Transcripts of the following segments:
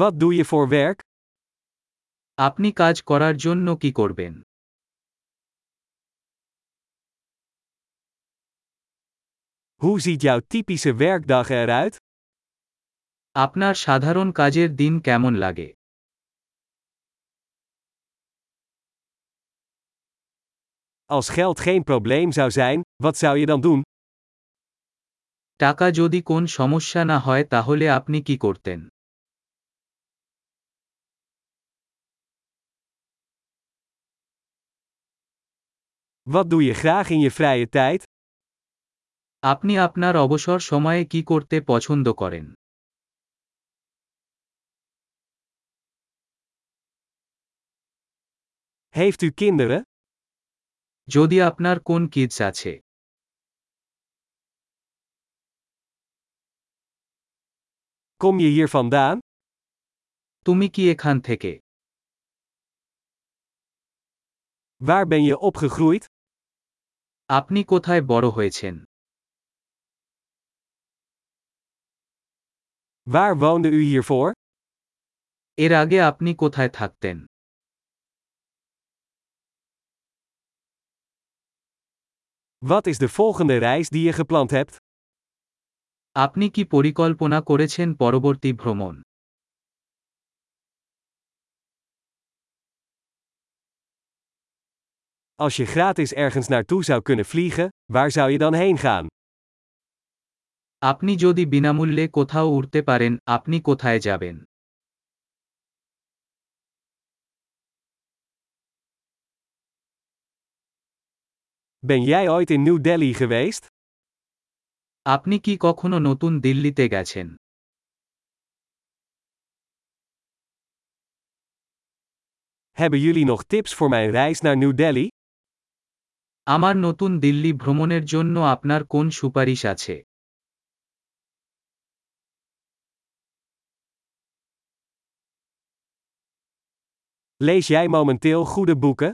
Wat doe je voor werk? আপনি কাজ করার জন্য কি করবেন Hoe ziet jouw typische werkdag eruit? আপনার সাধারণ কাজের দিন কেমন লাগে Als geld geen probleem zou zijn, wat zou je dan doen? টাকা যদি কোন সমস্যা না হয় তাহলে আপনি কি করতেন Wat doe je graag in je vrije tijd? আপনি আপনার অবসর সময়ে কি করতে পছন্দ করেন Heeft u kinderen? যদি আপনার কোন কিডস আছে Kom je hier vandaan? তুমি কি এখান থেকে Waar ben je opgegroeid? আপনি কোথায় বড় হয়েছেন Waar woonde u hiervoor? এর আগে আপনি কোথায় থাকতেন Wat is de volgende reis die je gepland hebt? আপনি কি পরিকল্পনা করেছেন পরবর্তী ভ্রমণ Als je gratis ergens naartoe zou kunnen vliegen, waar zou je dan heen gaan? আপনি যদি বিনামূল্যে কোথাও উঠতে পারেন আপনি কোথায় যাবেন Ben jij ooit in New Delhi geweest? আপনি কি কখনো নতুন দিল্লিতে গেছেন Hebben jullie nog tips voor mijn reis naar New Delhi? আমার নতুন দিল্লি ভ্রমণের জন্য আপনার কোন সুপারিশ আছে Lees jij momenteel goede boeken?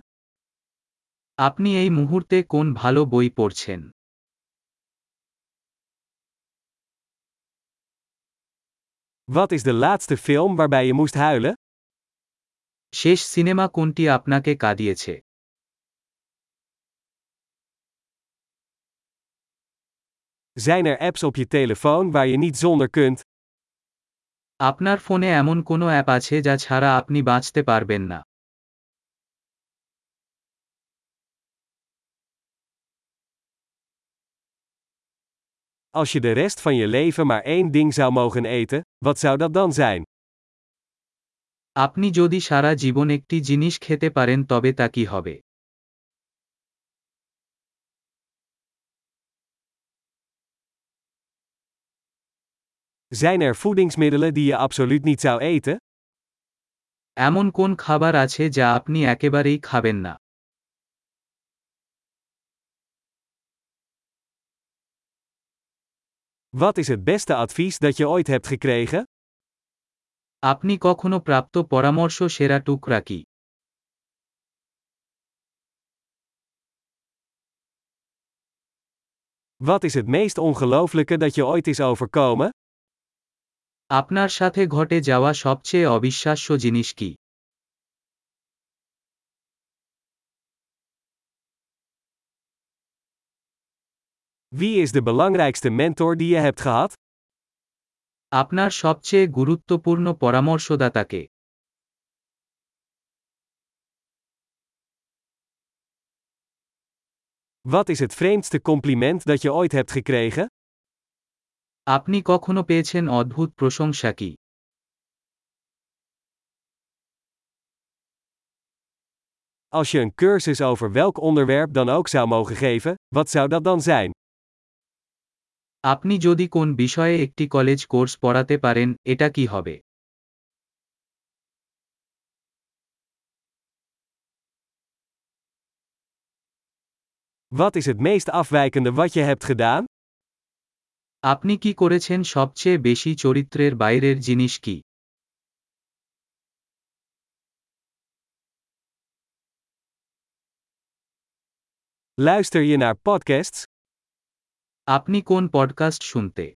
আপনি এই মুহূর্তে কোন ভালো বই পড়ছেন Wat is de laatste film waarbij je moest huilen? শেষ সিনেমা কোনটি আপনাকে কাঁদিয়েছে Zijn er apps op je telefoon waar je niet zonder kunt? আপনার ফোনে এমন কোনো অ্যাপ আছে যা ছাড়া আপনি বাঁচতে পারবেন না Als je de rest van je leven maar één ding zou mogen eten, wat zou dat dan zijn? আপনি যদি সারা জীবন একটি জিনিস খেতে পারেন তবে তা কি হবে Zijn er voedingsmiddelen die je absoluut niet zou eten? এমন কোন খাবার আছে যা আপনি একেবারেই খাবেন না Wat is het beste advies dat je ooit hebt gekregen? আপনি কখনো প্রাপ্ত পরামর্শ সেরা টুকরা কি Wat is het meest ongelooflijke dat je ooit is overkomen? আপনার সাথে ঘটে যাওয়া সবচেয়ে অবিশ্বাস্য জিনিস কি Wie is de belangrijkste mentor die je hebt gehad? আপনার সবচেয়ে গুরুত্বপূর্ণ পরামর্শদাতাকে Wat is het vreemdste compliment dat je ooit hebt gekregen? আপনি কখনো পেয়েছেন অদ্ভুত প্রশংসা কি Als je een cursus over welk onderwerp dan ook zou mogen geven, wat zou dat dan zijn? আপনি যদি কোন বিষয়ে একটি কলেজ কোর্স পড়াতে পারেন এটা কি হবে Wat is het meest afwijkende wat je hebt gedaan? আপনি কি করেছেন সবচেয়ে বেশি চরিত্রের বাইরের জিনিস কি Luister je naar podcasts? আপনি কোন পডকাস্ট শুনতে